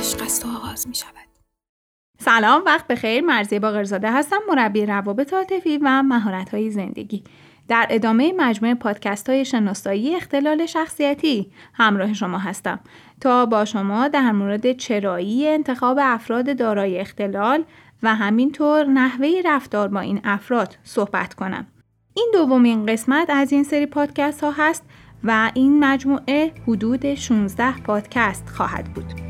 عشق است و آغاز می شود. سلام وقت بخیر مرزی باقرزاده هستم مربی روابط عاطفی و مهارت های زندگی در ادامه مجموعه پادکست های شناسایی اختلال شخصیتی همراه شما هستم تا با شما در مورد چرایی انتخاب افراد دارای اختلال و همینطور نحوه رفتار با این افراد صحبت کنم. این دومین قسمت از این سری پادکست ها هست و این مجموعه حدود 16 پادکست خواهد بود.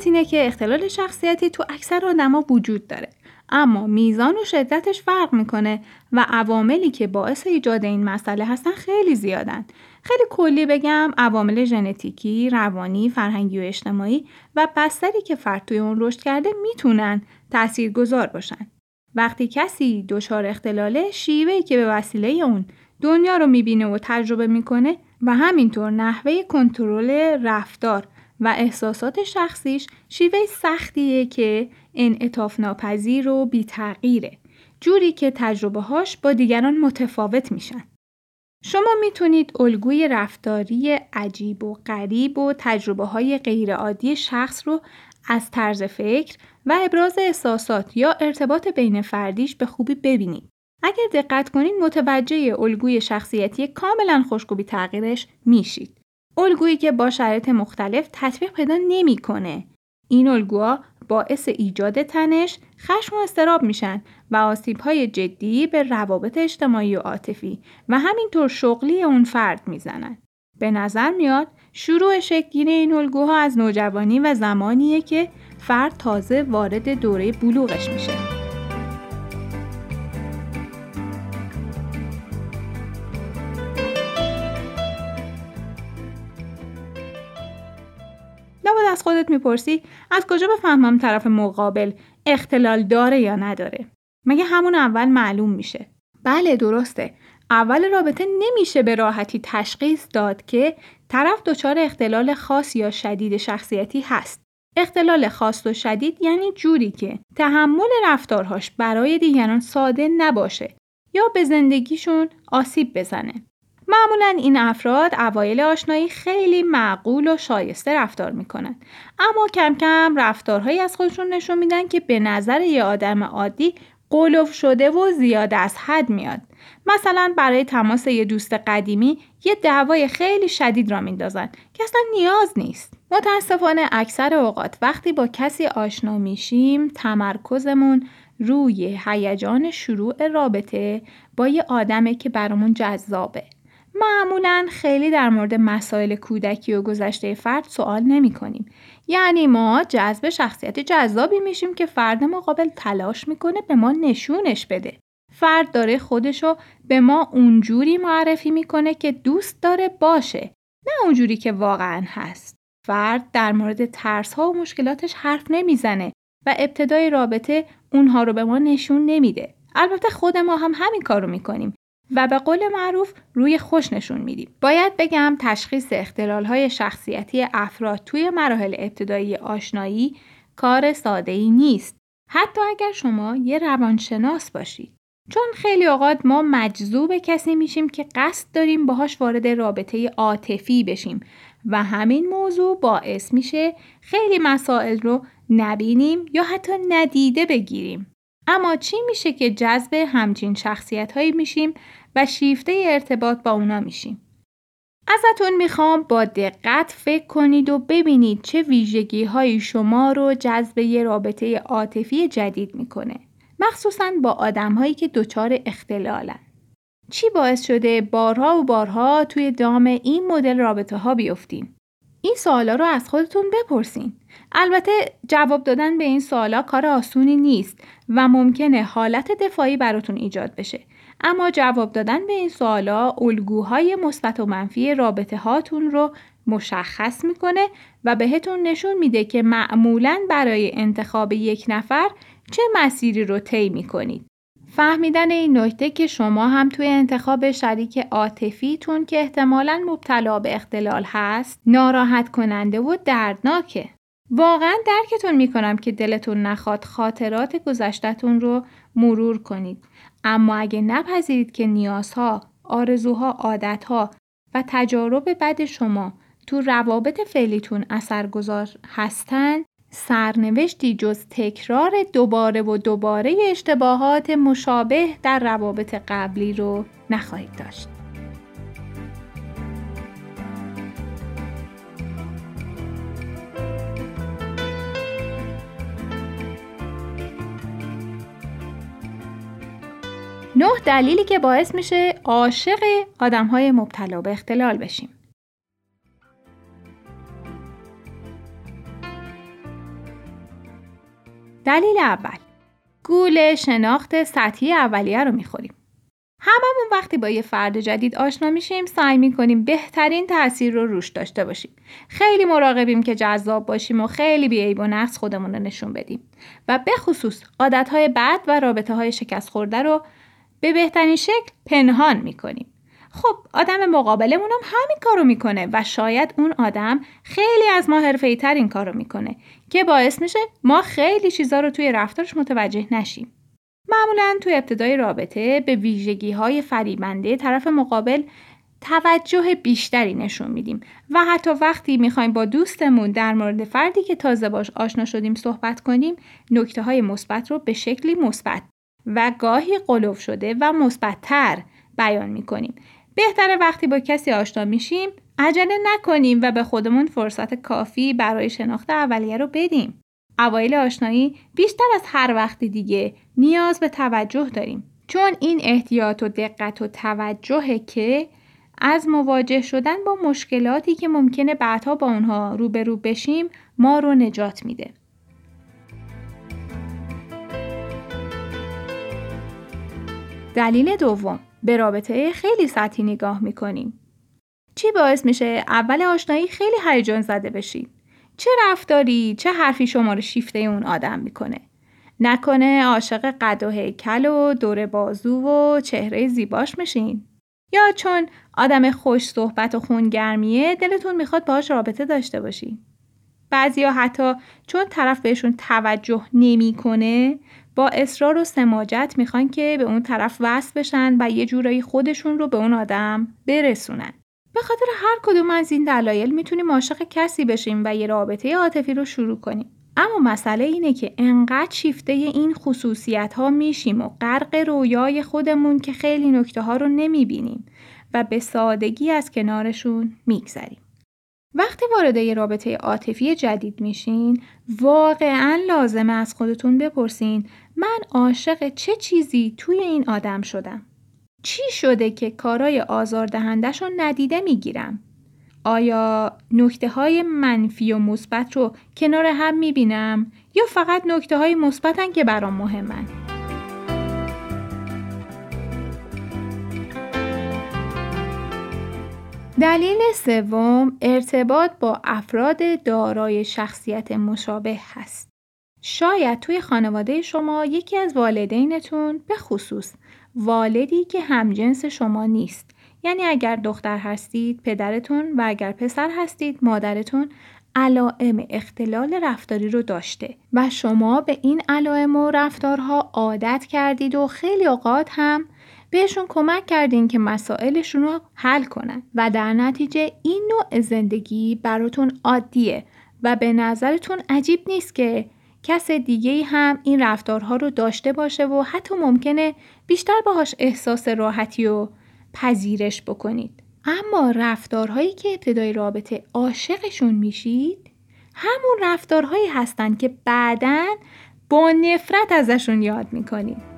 واقعیت اینه که اختلال شخصیتی تو اکثر آدما وجود داره اما میزان و شدتش فرق می‌کنه و عواملی که باعث ایجاد این مسئله هستن خیلی زیادن خیلی کلی بگم عوامل ژنتیکی، روانی، فرهنگی و اجتماعی و بستری که فرد توی اون رشد کرده می‌تونن تاثیرگذار باشن. وقتی کسی دچار اختلاله شیوهی که به وسیله اون دنیا رو می‌بینه و تجربه می‌کنه و همینطور نحوه کنترل رفتار و احساسات شخصیش شیوه سختیه که انعطاف ناپذیر و بی تغییره. جوری که تجربه هاش با دیگران متفاوت میشن. شما می‌تونید الگوی رفتاری عجیب و غریب و تجربه های غیرعادی شخص رو از طرز فکر و ابراز احساسات یا ارتباط بین فردیش به خوبی ببینید. اگر دقت کنید متوجه الگوی شخصیتی کاملا خشکوبی تغییرش میشید. الگویی که با شرایط مختلف تطبیق پیدا نمی‌کنه. این الگوها باعث ایجاد تنش، خشم و استراب میشن و آسیبهای جدی به روابط اجتماعی و عاطفی و همینطور شغلی اون فرد می‌زنن. به نظر میاد شروع شکلگیری این الگوها از نوجوانی و زمانیه که فرد تازه وارد دوره بلوغش میشه. می‌پرسی از کجا بفهمم طرف مقابل اختلال داره یا نداره؟ مگه همون اول معلوم میشه؟ بله درسته. اول رابطه نمیشه به راحتی تشخیص داد که طرف دچار اختلال خاص یا شدید شخصیتی هست. اختلال خاص و شدید یعنی جوری که تحمل رفتارهاش برای دیگران ساده نباشه یا به زندگیشون آسیب بزنه. معمولا این افراد اوایل آشنایی خیلی معقول و شایسته رفتار می‌کنن. اما کم کم رفتارهایی از خودشون نشون میدن که به نظر یه آدم عادی قلوف شده و زیاد از حد میاد. مثلا برای تماس یه دوست قدیمی یه دعوای خیلی شدید را میندازن که اصلا نیاز نیست. متاسفانه اکثر اوقات وقتی با کسی آشنا میشیم تمرکزمون روی هیجان شروع رابطه با یه آدمه که برامون جذابه. معمولا خیلی در مورد مسائل کودکی و گذشته فرد سوال نمی کنیم. یعنی ما جذب شخصیت جذابی میشیم که فرد مقابل تلاش می‌کنه به ما نشونش بده. فرد داره خودشو به ما اونجوری معرفی می‌کنه که دوست داره باشه نه اونجوری که واقعا هست. فرد در مورد ترس ها و مشکلاتش حرف نمی‌زنه و ابتدای رابطه اونها رو به ما نشون نمیده. البته خود ما هم همین کارو می‌کنیم و به قول معروف روی خوش نشون میدیم. باید بگم تشخیص اختلال های شخصیتی افراد توی مراحل ابتدایی آشنایی کار ساده ای نیست. حتی اگر شما یه روانشناس باشید. چون خیلی اوقات ما مجذوب کسی میشیم که قصد داریم باهاش وارد رابطه عاطفی بشیم و همین موضوع باعث میشه خیلی مسائل رو نبینیم یا حتی ندیده بگیریم. اما چی میشه که جذب همچین شخصیت هایی میشیم و شیفته ارتباط با اونا میشیم. ازتون می‌خوام با دقت فکر کنید و ببینید چه ویژگی های شما رو جذب یه رابطه عاطفی جدید می‌کنه. مخصوصا با آدم هایی که دچار اختلالن. چی باعث شده بارها و بارها توی دام این مدل رابطه ها بیفتین؟ این سوالا رو از خودتون بپرسین. البته جواب دادن به این سوالا کار آسونی نیست و ممکنه حالت دفاعی براتون ایجاد بشه. اما جواب دادن به این سوالا الگوهای مثبت و منفی رابطه هاتون رو مشخص می‌کنه و بهتون نشون میده که معمولا برای انتخاب یک نفر چه مسیری رو طی می‌کنید. فهمیدن این نکته که شما هم توی انتخاب شریک عاطفیتون که احتمالا مبتلا به اختلال هست ناراحت کننده و دردناکه. واقعا درکتون می‌کنم که دلتون نخواد خاطرات گذشتهتون رو مرور کنید. اما اگه نپذیرید که نیازها، آرزوها، عادتها و تجارب بد شما تو روابط فعلیتون اثرگذار هستن سرنوشتی جز تکرار دوباره و دوباره اشتباهات مشابه در روابط قبلی رو نخواهید داشت. نه دلیلی که باعث میشه عاشق آدم های مبتلا به اختلال بشیم. دلیل اول گول شناخت سطحی اولیه رو می‌خوریم. هممون وقتی با یه فرد جدید آشنا میشیم سعی می‌کنیم بهترین تاثیر رو روش داشته باشیم. خیلی مراقبیم که جذاب باشیم و خیلی بیعیب و نقص خودمون رو نشون بدیم. و به خصوص عادتهای بد و رابطه های شکست خورده رو به بهترین شکل پنهان می‌کنیم. خب آدم مقابلمون هم همین کارو می‌کنه و شاید اون آدم خیلی از ما حرفه‌ای تر این کارو می‌کنه که باعث میشه ما خیلی چیزا رو توی رفتارش متوجه نشیم. معمولا توی ابتدای رابطه به ویژگی های فریبنده طرف مقابل توجه بیشتری نشون میدیم و حتی وقتی می‌خوایم با دوستمون در مورد فردی که تازه باش آشنا شدیم صحبت کنیم نکته های مثبت رو به شکلی مثبت و گاهی قلوف شده و مثبتتر بیان می‌کنیم بهتره وقتی با کسی آشنا میشیم عجله نکنیم و به خودمون فرصت کافی برای شناخت اولیه رو بدیم. اوایل آشنایی بیشتر از هر وقت دیگه نیاز به توجه داریم. چون این احتیاط و دقت و توجهه که از مواجه شدن با مشکلاتی که ممکنه بعدها با اونها روبرو بشیم ما رو نجات میده. دلیل دوم به رابطه خیلی سطحی نگاه می‌کنیم. چی باعث میشه اول آشنایی خیلی هیجان زده بشید؟ چه رفتاری، چه حرفی شما رو شیفته اون آدم می‌کنه؟ نکنه عاشق قد و هیکل و دور بازو و چهره زیباش میشین؟ یا چون آدم خوش صحبت و خونگرمیه دلتون می‌خواد باهاش رابطه داشته باشین؟ بعضیا حتی چون طرف بهشون توجه نمی‌کنه با اصرار و سماجت می‌خوان که به اون طرف وصل بشن و یه جورایی خودشون رو به اون آدم برسونن. به خاطر هر کدوم از این دلایل می‌تونیم عاشق کسی بشیم و یه رابطه عاطفی رو شروع کنیم. اما مسئله اینه که انقدر شیفته این خصوصیت ها میشیم و غرق رویای خودمون که خیلی نکته ها رو نمی‌بینیم و به سادگی از کنارشون میگذریم. وقتی وارد یه رابطه عاطفی جدید میشین واقعا لازمه از خودتون بپرسین من عاشق چه چیزی توی این آدم شدم؟ چی شده که کارای آزاردهندش رو ندیده می‌گیرم؟ آیا نکته های منفی و مثبت رو کنار هم می‌بینم؟ یا فقط نکته های مثبتن که برام مهمن؟ دلیل سوم ارتباط با افراد دارای شخصیت مشابه هست. شاید توی خانواده شما یکی از والدینتون به خصوص والدی که همجنس شما نیست. یعنی اگر دختر هستید پدرتون و اگر پسر هستید مادرتون علائم اختلال رفتاری رو داشته و شما به این علائم و رفتارها عادت کردید و خیلی اوقات هم بهشون کمک کردین که مسائلشون رو حل کنن و در نتیجه این نوع زندگی براتون عادیه و به نظرتون عجیب نیست که کس دیگه هم این رفتارها رو داشته باشه و حتی ممکنه بیشتر باهاش احساس راحتی و پذیرش بکنید. اما رفتارهایی که ابتدای رابطه عاشقشون میشید همون رفتارهایی هستند که بعدا با نفرت ازشون یاد می‌کنید.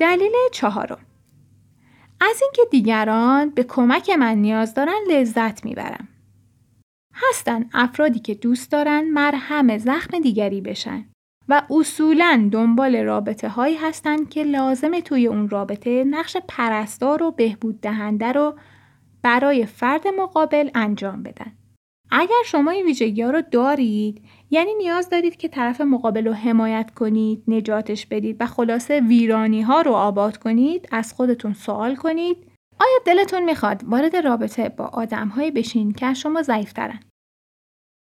دلیل چهارم از اینکه دیگران به کمک من نیاز دارن لذت می‌برم. هستن افرادی که دوست دارن مرهم زخم دیگری بشن و اصولا دنبال رابطه هایی هستن که لازم توی اون رابطه نقش پرستار و بهبود دهنده رو برای فرد مقابل انجام بدن. اگر شما این ویژگی ها رو دارید یعنی نیاز دارید که طرف مقابل رو حمایت کنید، نجاتش بدید و خلاصه ویرانی ها رو آباد کنید، از خودتون سوال کنید آیا دلتون می‌خواد وارد رابطه با آدم های بشین که شما ضعیفترن؟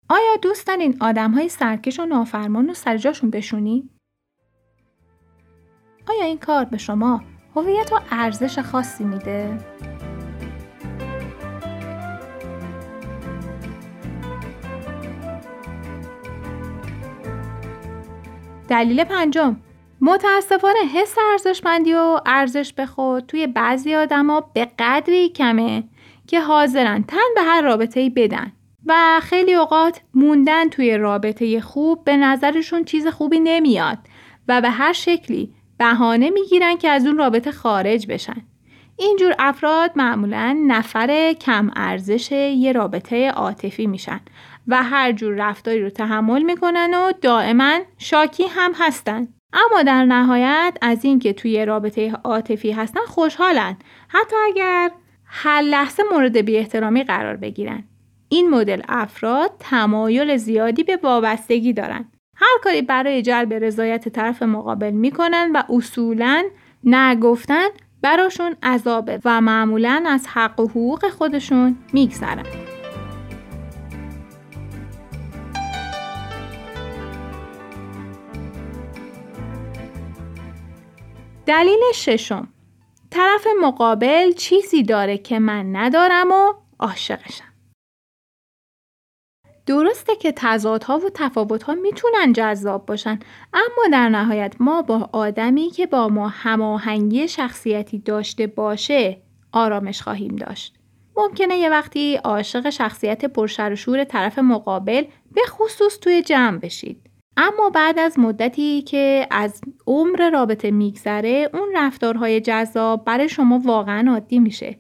آیا دوست دارین آدم های سرکش و نافرمان رو سر جاشون بشونی؟ آیا این کار به شما هویت و ارزش خاصی میده؟ دلیل پنجم متاسفانه حس ارزشمندی و ارزش به خود توی بعضی آدما به قدری کمه که حاضرن تن به هر رابطه ای بدن و خیلی اوقات موندن توی رابطه خوب به نظرشون چیز خوبی نمیاد و به هر شکلی بهانه می‌گیرن که از اون رابطه خارج بشن. اینجور افراد معمولا نفر کم ارزش یه رابطه عاطفی میشن و هر جور رفتاری رو تحمل می‌کنن و دائما شاکی هم هستن. اما در نهایت از اینکه توی رابطه عاطفی هستن خوشحالن حتی اگر هر لحظه مورد بی احترامی قرار بگیرن. این مدل افراد تمایل زیادی به وابستگی دارند. هر کاری برای جلب رضایت طرف مقابل می‌کنن و اصولا نگفتن براشون عذابه و معمولا از حق و حقوق خودشون میگذرن. دلیل ششم طرف مقابل چیزی داره که من ندارم و عاشقشم. درسته که تضادها و تفاوتها می‌تونن جذاب باشن اما در نهایت ما با آدمی که با ما هماهنگی شخصیتی داشته باشه آرامش خواهیم داشت. ممکنه یه وقتی عاشق شخصیت پرشر و شور طرف مقابل به خصوص توی جمع بشید. اما بعد از مدتی که از عمر رابطه میگذره اون رفتارهای جذاب برای شما واقعا عادی میشه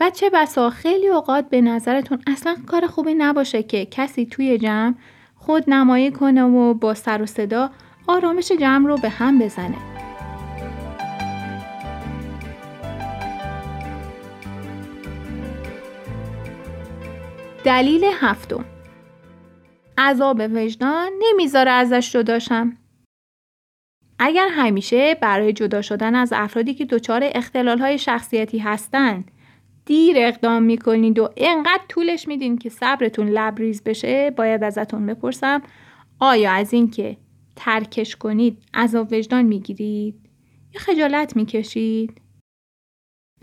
و چه بسا خیلی اوقات به نظرتون اصلا کار خوبی نباشه که کسی توی جمع خود نمایی کنه و با سر و صدا آرامش جمع رو به هم بزنه. دلیل هفتم عذاب وجدان نمی‌ذاره ازش جداشم. اگر همیشه برای جدا شدن از افرادی که دچار اختلال های شخصیتی هستند دیر اقدام می‌کنید و انقدر طولش میدین که صبرتون لبریز بشه باید ازتون بپرسم آیا از اینکه ترکش کنید عذاب وجدان می‌گیرید یا خجالت می‌کشید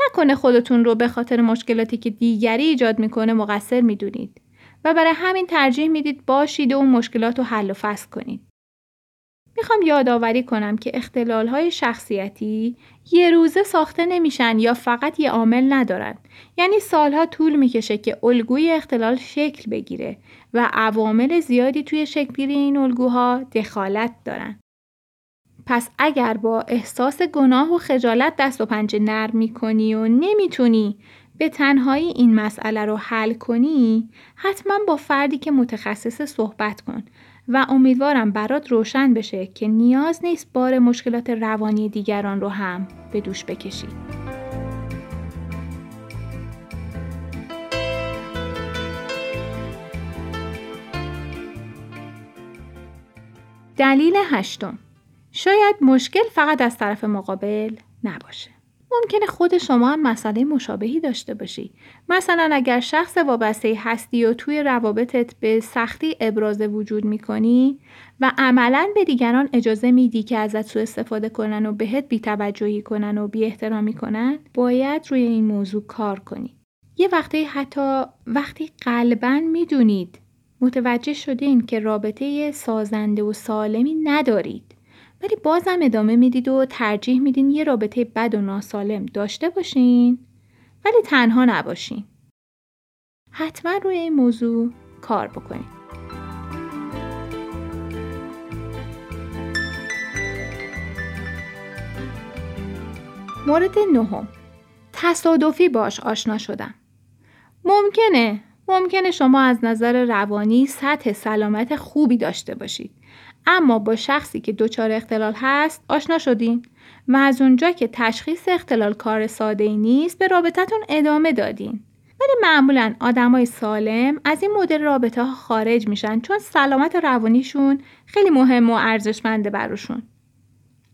نکنه خودتون رو به خاطر مشکلاتی که دیگری ایجاد می‌کنه مقصر می‌دونید و برای همین ترجیح می‌دید باشید و اون مشکلات رو حل و فصل کنید می‌خوام یادآوری کنم که اختلال های شخصیتی یه روزه ساخته نمیشن یا فقط یه عامل ندارن. یعنی سالها طول می‌کشه که الگوی اختلال شکل بگیره و عوامل زیادی توی شکلگیری این الگوها دخالت دارن. پس اگر با احساس گناه و خجالت دست و پنجه نرم می‌کنی و نمی‌تونی به تنهایی این مسئله رو حل کنی حتما با فردی که متخصص صحبت کن و امیدوارم برات روشن بشه که نیاز نیست بار مشکلات روانی دیگران رو هم به دوش بکشی. دلیل هشتم شاید مشکل فقط از طرف مقابل نباشه. ممکنه خود شما هم مسئله مشابهی داشته باشی. مثلا اگر شخص وابسته هستی و توی روابطت به سختی ابراز وجود می‌کنی و عملا به دیگران اجازه میدی که ازت سوء استفاده کنن و بهت بیتوجهی کنن و بی احترامی کنن باید روی این موضوع کار کنی. یه وقتی حتی وقتی قلبا می‌دونید متوجه شدین که رابطه سازنده و سالمی ندارید ولی بازم ادامه می‌دید و ترجیح میدین یه رابطه بد و ناسالم داشته باشین ولی تنها نباشین. حتما روی این موضوع کار بکنین. مورد نهم تصادفی باش آشنا شدم. ممکنه ممکنه شما از نظر روانی سطح سلامت خوبی داشته باشید اما با شخصی که دچار اختلال هست آشنا شدین و از اونجا که تشخیص اختلال کار ساده ای نیست به رابطتون ادامه دادین ولی معمولا آدمای سالم از این مدل رابطه ها خارج میشن چون سلامت روانیشون خیلی مهم و ارزشمنده براشون.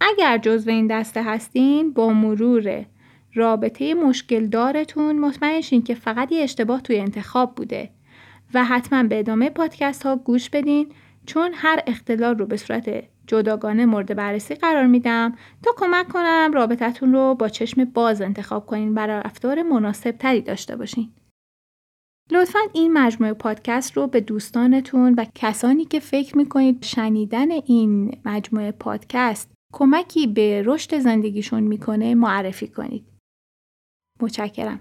اگر جزو این دسته هستین با مرور رابطه مشکل دارتون مطمئن شین که فقط یه اشتباه توی انتخاب بوده و حتما به ادامه پادکست ها گوش بدین چون هر اختلال رو به صورت جداگانه مورد بررسی قرار میدم تا کمک کنم رابطتون رو با چشم باز انتخاب کنین برای رفتار مناسب تری داشته باشین. لطفا این مجموعه پادکست رو به دوستانتون و کسانی که فکر می‌کنید شنیدن این مجموعه پادکست کمکی به رشد زندگیشون می‌کنه معرفی کنید. متشکرم.